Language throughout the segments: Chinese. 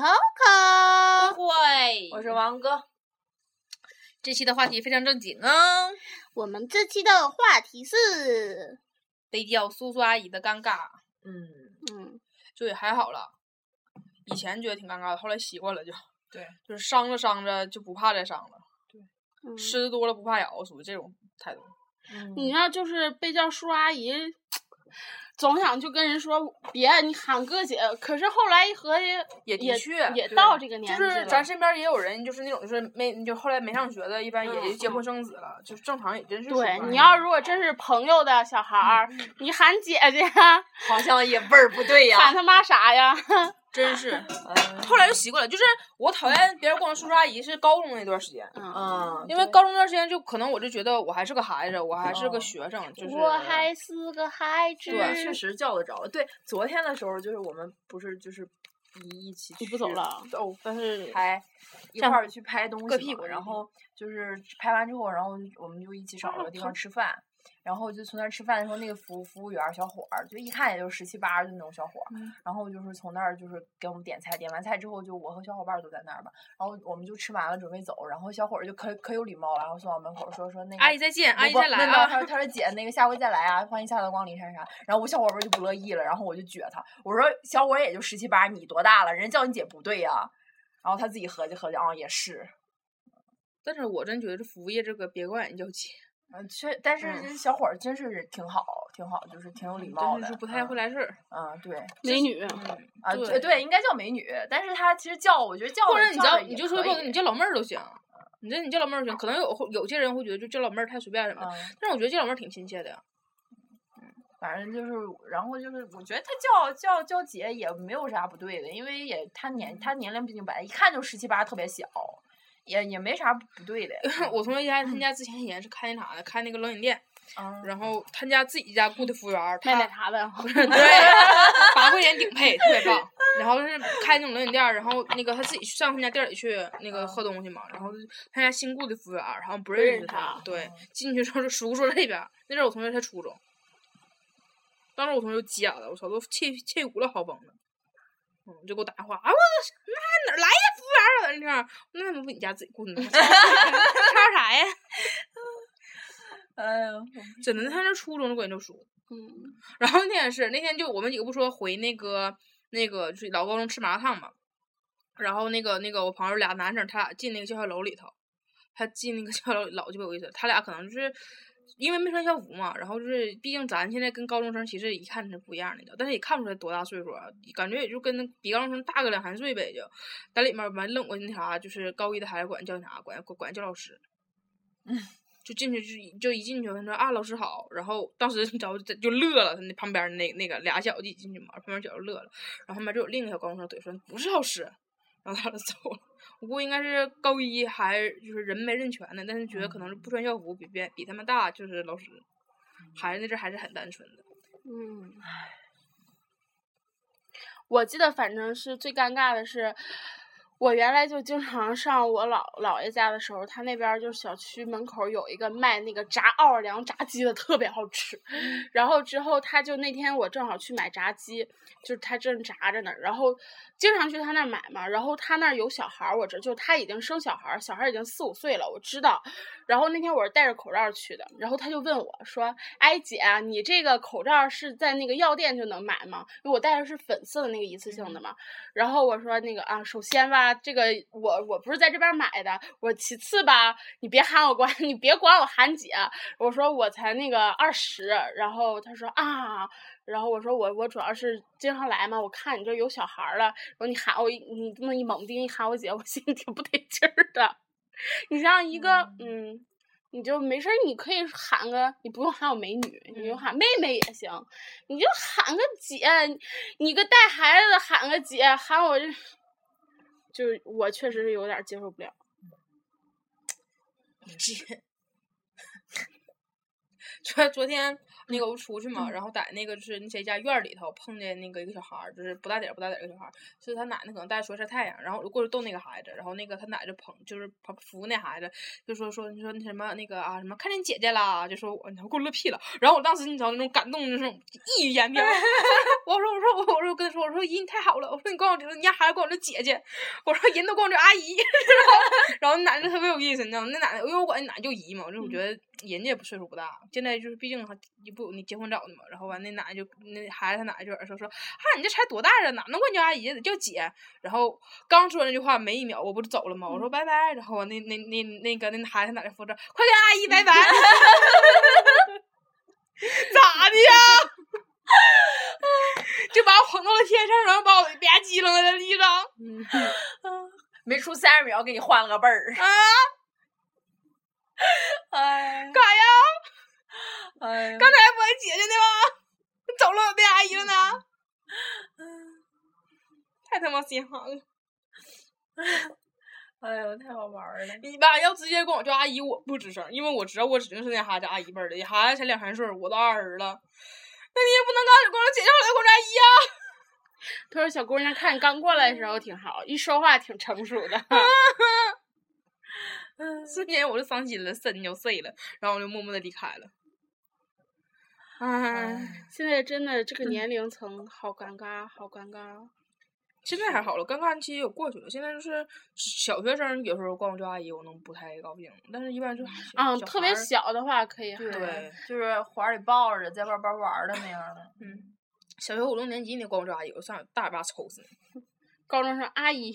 口会，我是王哥。这期的话题非常正经啊！我们这期的话题是被叫叔叔阿姨的尴尬。嗯嗯，就也还好了。以前觉得挺尴尬的，后来习惯了就。对，就是伤着伤着就不怕再伤了。对，吃的多了不怕咬，属于这种态度。你要就是被叫叔阿姨。总想就跟人说别你喊哥姐，可是后来一合计，也也确也到这个年纪了。就是咱身边也有人，就是那种就是没就后来没上学的，一般也就结婚生子了，就是正常也真是。对，你要如果真是朋友的小孩儿，你喊姐姐，好像也味儿不对呀。喊他妈啥呀？真是，后来就习惯了。就是我讨厌别人管我叔叔阿姨，是高中那段时间。嗯。因为高中那段时间，就可能我就觉得我还是个孩子，我还是个学生，就是。我还是个孩子。对，确实叫得着。对，昨天的时候就是我们不是就是一一起。你不走了？哦，但是拍一块儿去拍东西，屁股，然后就是拍完之后，然后我们就一起找了个地方吃饭。然后就从那儿吃饭的时候，那个服服务员小伙儿，就一看也就十七八的那种小伙儿。然后就是从那儿就是给我们点菜，点完菜之后，就我和小伙伴都在那儿嘛。然后我们就吃完了，准备走。然后小伙儿就可可有礼貌了，然后送到门口说说那个阿姨再见，阿姨再来啊。他说他说姐，那个下回再来啊，欢迎下次光临啥啥。然后我小伙伴就不乐意了，然后我就撅他，我说小伙儿也就十七八，你多大了？人家叫你姐不对呀。然后他自己合计合计啊，也是。但是我真觉得这服务业这个别管人叫姐。嗯，确，但是这小伙儿真是挺好，挺好，就是挺有礼貌的，是不太会来事儿。嗯，对，美女。啊，对对，应该叫美女。但是她其实叫，我觉得叫或者你叫你就说不，你叫老妹儿都行。你这你叫老妹儿行，可能有有些人会觉得就叫老妹儿太随便什么，但是我觉得叫老妹儿挺亲切的。嗯，反正就是，然后就是，我觉得他叫叫叫姐也没有啥不对的，因为也他年他年龄毕竟白，一看就十七八，特别小。也也没啥不对的。我同学家他家之前以前是开那啥的，开那个冷饮店。嗯。然后他家自己家雇的服务员儿，卖奶茶的。对。八块钱顶配，特别棒。然后是开那种冷饮店，然后那个他自己上他家店里去那个喝东西嘛。然后他家新雇的服务员儿，好像不认识他。对。进去之后就叔叔这边，那阵我同学才初中。当时我同学就急眼了，我操，都气气鼓了，好崩了。嗯，就给我打电话啊！我那哪来呀？服务员儿在那儿，那怎么不你家自己棍呢？吵啥呀？哎呀，真的，他那初中就管叫叔。嗯。然后那天是那天就我们几个不说回那个那个就是老高中吃麻辣烫嘛，然后那个那个我朋友俩男生，他俩进那个教学楼里头，他进那个教学楼老鸡巴有意思，他俩可能就是。因为没穿校服嘛，然后就是，毕竟咱现在跟高中生其实一看是不一样的，但是也看不出来多大岁数啊，感觉也就跟比高中生大个两三岁呗，就在里面完愣我那啥，就是高一的孩子管叫啥，管管管叫老师，嗯，就进去就就一进去他说啊老师好，然后当时 你知道就乐了，他那旁边那那个俩小子一进去嘛，旁边小子乐了，然后旁边就有另一个小高中生怼说不是老师，然后他就 走了。我估计应该是高一还就是人没认全呢，但是觉得可能是不穿校服比别比他们大，就是老师，孩子那阵还是很单纯的。嗯，我记得反正是最尴尬的是。我原来就经常上我姥姥爷家的时候，他那边就是小区门口有一个卖那个炸奥尔良炸鸡的，特别好吃。然后之后他就那天我正好去买炸鸡，就是他正炸着呢。然后经常去他那儿买嘛。然后他那儿有小孩儿，我这就他已经生小孩儿，小孩儿已经四五岁了，我知道。然后那天我是戴着口罩去的，然后他就问我说：“哎姐，你这个口罩是在那个药店就能买吗？因为我戴的是粉色的那个一次性的嘛。”然后我说：“那个啊，首先吧。”这个我我不是在这边买的，我其次吧，你别喊我管，你别管我喊姐，我说我才那个二十，然后他说啊，然后我说我我主要是经常来嘛，我看你这有小孩了，然后你喊我你这么一猛丁一喊我姐，我心里挺不得劲儿的。你像一个嗯，你就没事儿，你可以喊个，你不用喊我美女，你就喊妹妹也行，你就喊个姐，你个带孩子的喊个姐，喊我这。就我确实是有点接受不了，姐，昨昨天那个我出去嘛，然后在那个就是那谁家院儿里头碰见那个一个小孩儿，就是不大点儿不大点儿一个小孩儿，就是他奶奶可能带出去晒太阳，然后我就过去逗那个孩子，然后那个他奶就捧就是捧扶那孩子，就说说你说那什么那个啊什么看见姐姐啦，就说我你给我乐屁了，然后我当时你知道那种感动的那种溢于言表，我说我说我我说跟他说我说姨你太好了，我说你管我这人家孩子管我叫姐姐，我说人都管我叫阿姨，然后那奶奶特别有意思，你知道吗？那奶奶因为我管那奶奶叫姨嘛，我就觉得人家也不岁数不大，现在就是毕竟还也不你结婚早的嘛，然后完那奶奶就那孩子他奶奶就说说，哈你这才多大啊，哪能管你叫阿姨得叫姐，然后刚说那句话没一秒我不就走了吗？我说拜拜，然后完那那那那个那孩子他奶奶扶着，快跟阿姨拜拜，咋的呀？就把我捧到了天上，然后把我吧唧扔在地上。没出三十秒给你换了个辈儿。啊，哎，干啥呀？哎，刚才不还姐姐呢吗？走了变阿姨了呢？太他妈心寒了！哎呦，太好玩儿了。你吧，要直接管我叫阿姨，我不吱声，因为我知道我指定是那孩子阿姨辈儿的，孩子才两三岁儿，我都二十了，那你也不能刚管我姐叫来管我阿姨啊！他说小姑娘看你刚过来的时候挺好，一说话挺成熟的。瞬间我就伤心了，肾就碎了，然后我就默默的离开了。唉，现在真的这个年龄层好尴尬，好尴尬。现在还好了，尴尬期也过去了。现在就是小学生有时候管我叫阿姨，我能不太高兴，但是一般就嗯，特别小的话可以。对就是怀里抱着，在外边玩儿的那样的。嗯，小学五六年级你管我叫阿姨，我上大嘴巴抽死你。高中生阿姨，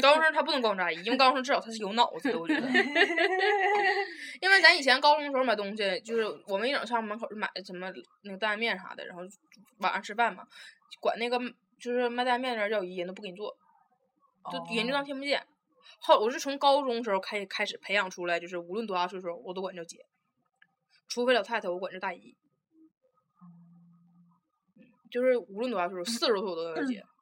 高中生他不能管我叫阿姨，因为高中生至少他是有脑子的，我觉得。因为咱以前高中时候买东西，就是我们一整上门口就买什么那个担担面啥的，然后晚上吃饭嘛，管那个就是卖担担面的人叫姨，人都不给你做，就人就当听不见。后我是从高中时候开开始培养出来，就是无论多大岁数，我都管叫姐，除非老太太，我管叫大姨。嗯就是无论多大岁数，四十多岁我都叫姐。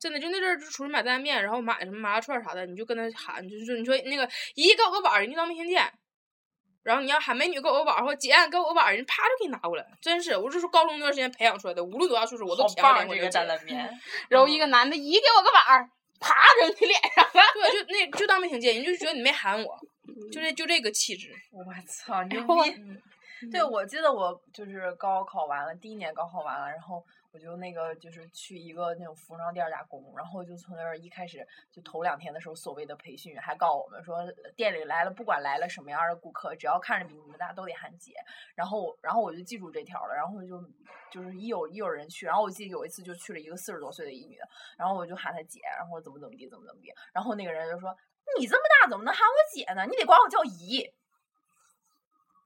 真的，就那阵儿就出去买担担面，然后买什么麻辣串儿啥的，你就跟他喊，就是你说那个姨给我个碗儿，人家当没听见。然后你要喊美女给我个碗儿，或者姐给我个碗儿，人啪就给你拿过来。真是，我就是高中那段时间培养出来的，无论多大岁数，我都好舔着棒这个担担面。然后一个男的，姨给我个碗儿，啪扔你脸上了。对，就那就当没听见，人就觉得你没喊我，就这就这个气质。我操，牛逼！对，我记得我就是高考完了，第一年高考完了，然后我就那个就是去一个那种服装店打工，然后就从那儿一开始就头两天的时候，所谓的培训还告我们说，店里来了不管来了什么样的顾客，只要看着比你们大都得喊姐。然后然后我就记住这条了，然后就就是一有一有人去，然后我记得有一次就去了一个四十多岁的一女的，然后我就喊她姐，然后怎么怎么地怎么怎么地，然后那个人就说你这么大怎么能喊我姐呢？你得管我叫姨。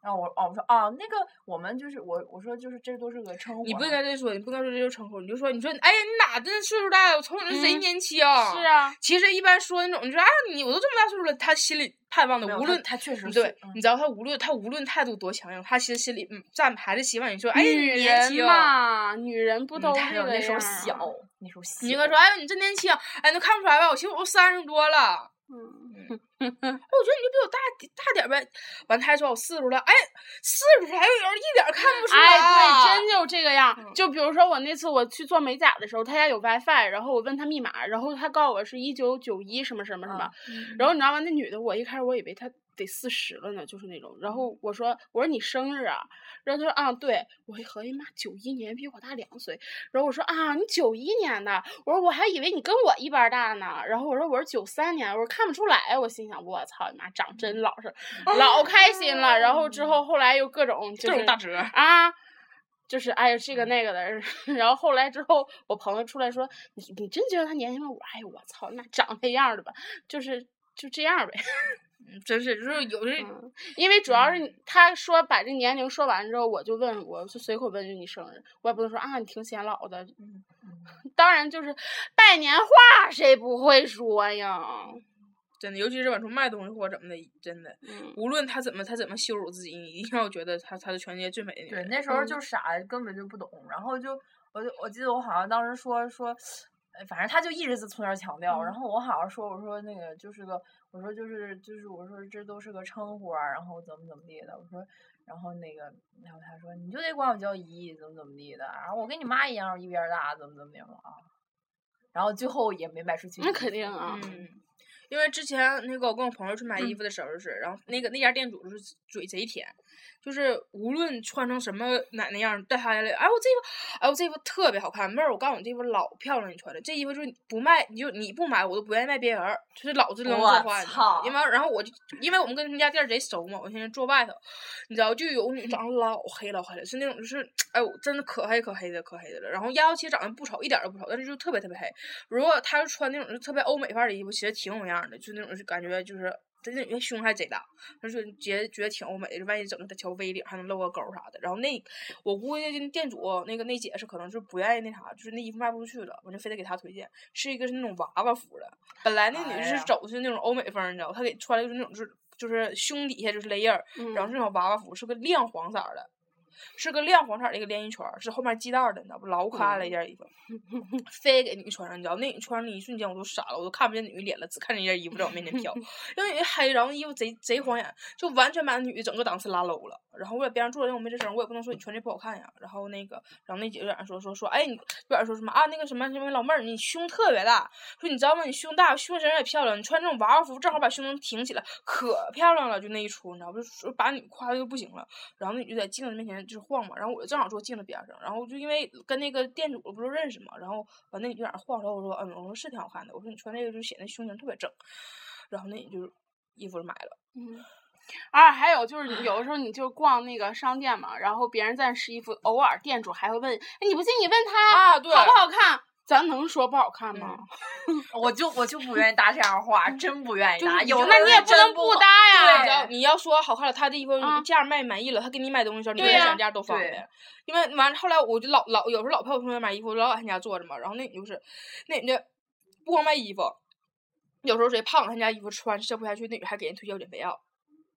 然后我哦，我说啊，那个我们就是我我说就是这都是个称呼。你不应该这说，你不能说这就是称呼，你就说你说哎呀你哪真岁数大呀？我瞅你这贼嗯年轻。是啊，其实一般说那种，你说啊你我都这么大岁数了，他心里盼望的无论他他确实对，嗯你知道他无论他无论态度多强硬，他其实心里嗯站还是希望你说哎女人年轻。嘛，女人不嗯都还有那时候小，那时候小。你应该说，哎，你真年轻，哎，你看不出来吧？我其实我都三十多了，嗯，哎，我觉得你就比我大大点呗。完，他还说我四十了，哎，四十还有人一点看不出来。哎，对，真就这个样嗯。就比如说我那次我去做美甲的时候，他家有 WiFi，然后我问他密码，然后他告诉我是一九九一什么什么什么，然后你知道吗？那女的我一开始我以为她得四十了呢，就是那种。然后我说我说你生日啊？然后他说啊对，我一合计妈九一年比我大两岁。然后我说啊你九一年的，我说我还以为你跟我一般大呢。然后我说我是九三年，我说看不出来，我心想我操你妈长真老实，老开心了。然后之后后来又各种就是这种大折。啊，就是哎呀这个那个的，然后后来之后，我朋友出来说，你你真觉得他年轻吗？我哎呦我操，那长那样的吧，就是就这样呗。嗯真是，就是有的因为主要是他说把这年龄说完之后，我就问我就随口问句你生日，我也不能说啊你挺显老的。嗯当然就是拜年话谁不会说呀？真的，尤其是往出卖东西或者怎么的，真的，嗯，无论他怎么他怎么羞辱自己，你一定要觉得他他是全世界最美的女对，那时候嗯就傻，根本就不懂。然后就，我就我记得我好像当时说说，呃反正他就一直在从那儿强调。然后我好像说我说那个就是个我说就是就是我说这都是个称呼啊，然后怎么怎么地的，我说，然后那个，然后他说你就得管我叫姨，怎么怎么地的，然后我跟你妈一样一边大，怎么怎么样啊，然后最后也没卖出去。那肯定啊。嗯，因为之前那个我跟我朋友去买衣服的时候是，然后那个那家店主就是嘴贼甜。就是无论穿成什么奶奶样，带他来，哎，我这衣服，哎，我这衣服特别好看。妹儿，我告诉你，这衣服老漂亮，你穿的这衣服就是不卖，你就你不买，我都不愿意卖别人。就是老是能说话，因为然后我就因为我们跟他们家店贼熟嘛，我现在坐外头，你知道，就有女长得老黑老黑了，是那种就是，哎呦，真的可黑可黑的可黑的了。然后丫头其实长得不丑，一点都不丑，但是就特别特别黑。如果她要穿那种就特别欧美范儿的衣服，其实挺有样的，就那种感觉就是。真的，胸还贼大，他说觉觉得挺欧美的，万一整个条 V 领还能露个沟啥的。然后那我估计店主那个那姐是可能是不愿意那啥，就是那衣服卖不出去了，我就非得给她推荐，是一个是那种娃娃服的。本来那女是走的是那种欧美风，你知道，她给穿的就是那种是就是胸底下就是勒印儿，然后是那种娃娃服，是个亮黄色的。是个亮黄色的一个连衣裙是后面系带的，你知道不？老可爱了一件衣服，非给女穿上，你知道？那女穿上那一瞬间，我都傻了，我都看不见女的脸了，只看见一件衣服在我面前飘。因为女黑，然后衣服贼贼晃眼，就完全把那女的整个档次拉 low 了。然后我在边上坐着，我没吱声，我也不能说你穿这不好看呀。然后那个，然后那姐就在那说说说，哎，你有点说什么啊？那个什么什么老妹儿，你胸特别大，说你知道吗？你胸大，胸型也漂亮，你穿这种娃娃服正好把胸能挺起来，可漂亮了。就那一出，你知道不？就把女夸的就不行了。然后那女就在镜子面前就是晃嘛，然后我就正好坐镜子边上，然后就因为跟那个店主不是认识嘛，然后完那女就在那晃着，我说嗯，我说是挺好看的，我说你穿那个就显得胸型特别正。然后那你就衣服就买了。嗯。啊，还有就是有的时候你就逛那个商店嘛，然后别人在试衣服，偶尔店主还会问，哎，你不信你问他啊，好不好看？咱能说不好看吗？我就我就不愿意搭这样话，真不愿意搭。有那你也不能不搭呀。你要说好看了，他的衣服价卖满意了，他给你买东西时候，你跟他讲价多方便。因为完后来我就老老有时候老陪我同学买衣服，老在他家坐着嘛。然后那女就是，那女的不光卖衣服，有时候谁胖，他家衣服穿瘦不下去，那女还给人推销减肥药。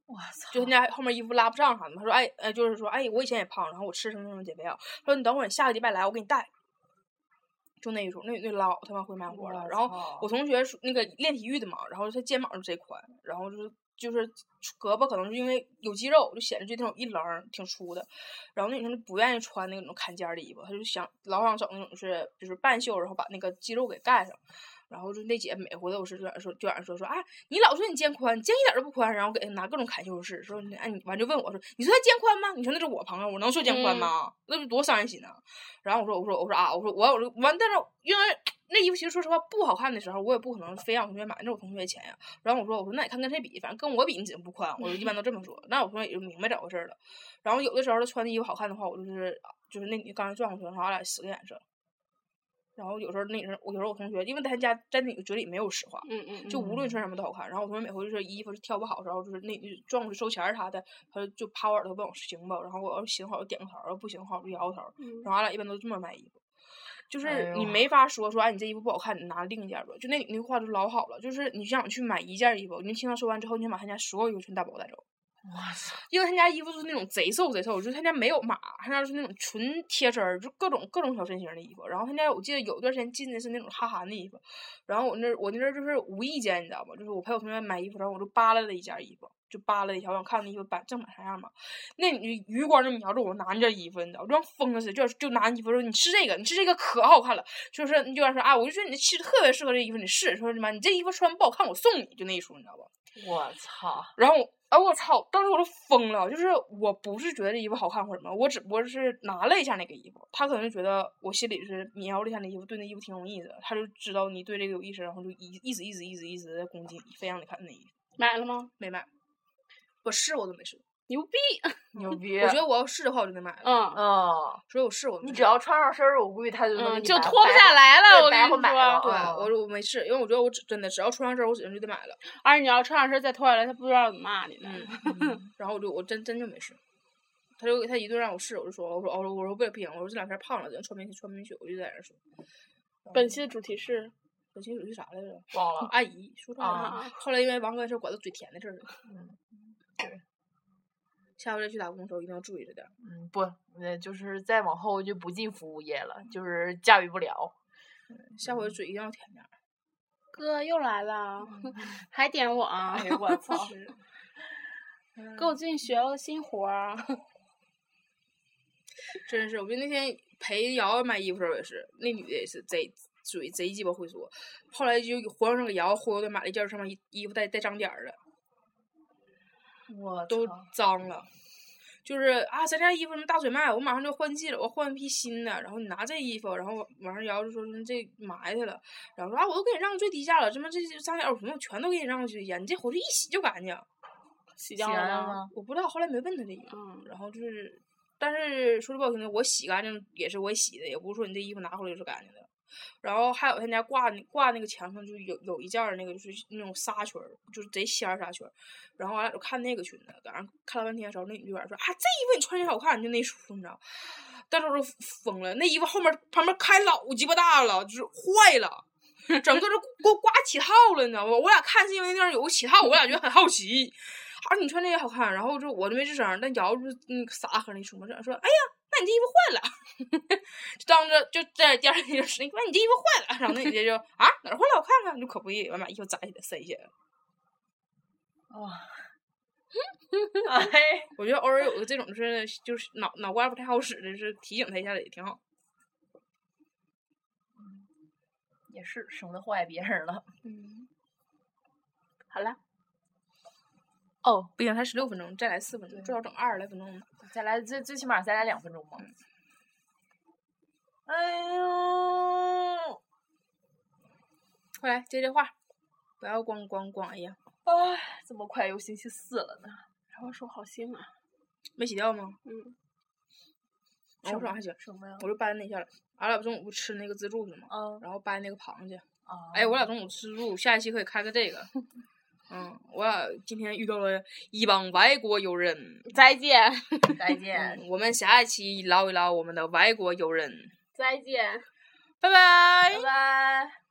我操！就他家后面衣服拉不上啥的，他说哎哎，就是说哎，我以前也胖，然后我吃什么什么减肥药。说你等会儿，你下个礼拜来，我给你带。就那一种，那那老他妈会卖活了。然后我同学那个练体育的嘛，然后他肩膀就贼宽，然后就是就是胳膊可能是因为有肌肉，就显得就那种一棱挺粗的。然后那女生就不愿意穿那种坎肩的衣服，她就想老想整那种是就是半袖，然后把那个肌肉给盖上。然后就那姐每回都是就在说就在说说啊，你老说你肩宽，肩一点都不宽，然后给他拿各种砍袖式，说哎你完就问我说，你说他肩宽吗？你说那是我朋友，我能说肩宽吗？那不多伤人心呢。然后我说我说我说啊，我说我我完，但是因为那衣服其实说实话不好看的时候，我也不可能非让我同学买，那我同学的钱呀。然后我说我说那你看跟谁比，反正跟我比你怎么不宽？我就一般都这么说。那我同学也就明白咋回事了。然后有的时候他穿的衣服好看的话，我就是就是那你刚才转过去，然后，俺俩使个眼色。然后有时候那人，我有时候我同学，因为他家在那个嘴里没有实话，嗯嗯，就无论穿什么都好看。然后我同学每回就是衣服是挑不好然后，就是那撞去收钱啥的，他就趴我耳朵问我行不？然后我要是行好就点个头，要不行的话我就摇头。然后俺俩一般都这么买衣服，就是你没法说说哎你这衣服不好看，你拿另一件吧。就那那句话就老好了，就是你想去买一件衣服，你听他说完之后，你想把他家所有衣服全打包带走。哇塞！因为他家衣服是那种贼瘦贼瘦，就是他家没有码，他家是那种纯贴身儿，就各种各种小身形的衣服。然后他家我记得有一段时间进的是那种哈韩的衣服，然后我那我那阵儿就是无意间你知道吗？就是我陪我同学买衣服，然后我就扒拉了一件衣服，就扒拉一条，我想看那衣服版正版啥样嘛。那你余光就瞄着我拿那件衣服，你知道，就像疯了似的，就就拿衣服说你试这个，你试这个可好看了，就是你就说啊，我就觉得你试特别适合这衣服，你试，说什么你这衣服穿不好看，我送你，就那一出，你知道吧？我操！然后。哎我操！当时我都疯了，就是我不是觉得这衣服好看或者什么，我只不过是拿了一下那个衣服，他可能就觉得我心里是瞄了一下那衣服，对那衣服挺有意思，他就知道你对这个有意思，然后就一一直一直一直一直在攻击你，非让你看那衣服。买了吗？没买，我试我都没试。牛逼，牛 逼！我觉得我要试的话，我就得买了。嗯嗯，所以我试我。你只要穿上身儿，我估计他就能就脱不下来了。我跟你说，对，我说我没试，因为我觉得我只真的只要穿上身儿，我指定就得买了。而且你要穿上身儿再脱下来，他不知道怎么骂你呢。然后我就我真真就没试，他就他一顿让我试，我就说我说我说我说不行不行，我说这两天胖了，能穿不进去穿不进去，我就在那说。本期的主题是，本期主题啥来着？忘了。阿姨说错了。后来因为王哥的事管他嘴甜的事儿了。嗯，对。下回再去打工的时候一定要注意着点。嗯，不，那就是再往后就不进服务业了，就是驾驭不了。下回嘴一定要甜点儿。哥又来了，还点我啊！哎呦我操！给我最近学了个新活儿。真是，我觉得那天陪瑶瑶买衣服时候也是，那女的也是贼嘴贼鸡巴会说，后来就活生生给瑶忽悠的买了一件上面衣衣服带带脏点儿的，我都脏了。就是啊，咱家衣服什么大甩卖，我马上就换季了，我换一批新的。然后你拿这衣服，然后完事瑶就说说这埋汰了，然后说啊，我都给你让最低价了，什么这些脏点儿我全全都给你让去呀，你这回去一洗就干净。洗掉了吗？我不知道，后来没问他这衣服。嗯，然后就是，但是说句不好听的，我洗干净也是我洗的，也不是说你这衣服拿回来就是干净的。然后还有他家挂那挂那个墙上就有有一件儿那个就是那种纱裙儿，就是贼仙儿纱裙儿。然后俺俩就看那个裙子，搁那看了半天的时候，那女店员说啊这衣服你穿着好看，你就那舒服，你知道？但是我都疯了，那衣服后面旁边开老鸡巴大了，就是坏了。整个都给我刮起套了，你知道吗？我俩看是因为那地方有个起套，我俩觉得很好奇。啊，你穿这也好看，然后就我就没吱声，那瑶就嗯傻呵那出门说，哎呀，那你这衣服换了，就当着就在店里就是，那你这衣服坏了，然后那姐姐就啊哪儿坏了我看看，就可不意，完把衣服摘起来塞起来了。哇！哎，我觉得偶尔有个这种就是就是脑脑瓜不太好使的，就是提醒他一下也挺好。也是省得祸害别人了。嗯，好了，哦，不行才十六分钟，再来四分钟，对最少整二十来分钟呢。再来最最起码再来两分钟吧。嗯哎呦，快来接电话，不要咣咣咣哎呀，哎，这么快又星期四了呢？然后手好腥啊。没洗掉吗？嗯，我手还行，什么呀？我就搬那下了。俺俩不中午不吃那个自助去吗？嗯然后掰那个螃蟹。啊，哎，我俩中午吃自助，下一期可以开个这个。嗯，我俩今天遇到了一帮外国友人，再见，再见。嗯，我们下一期唠一唠我们的外国友人，再见。拜拜拜拜。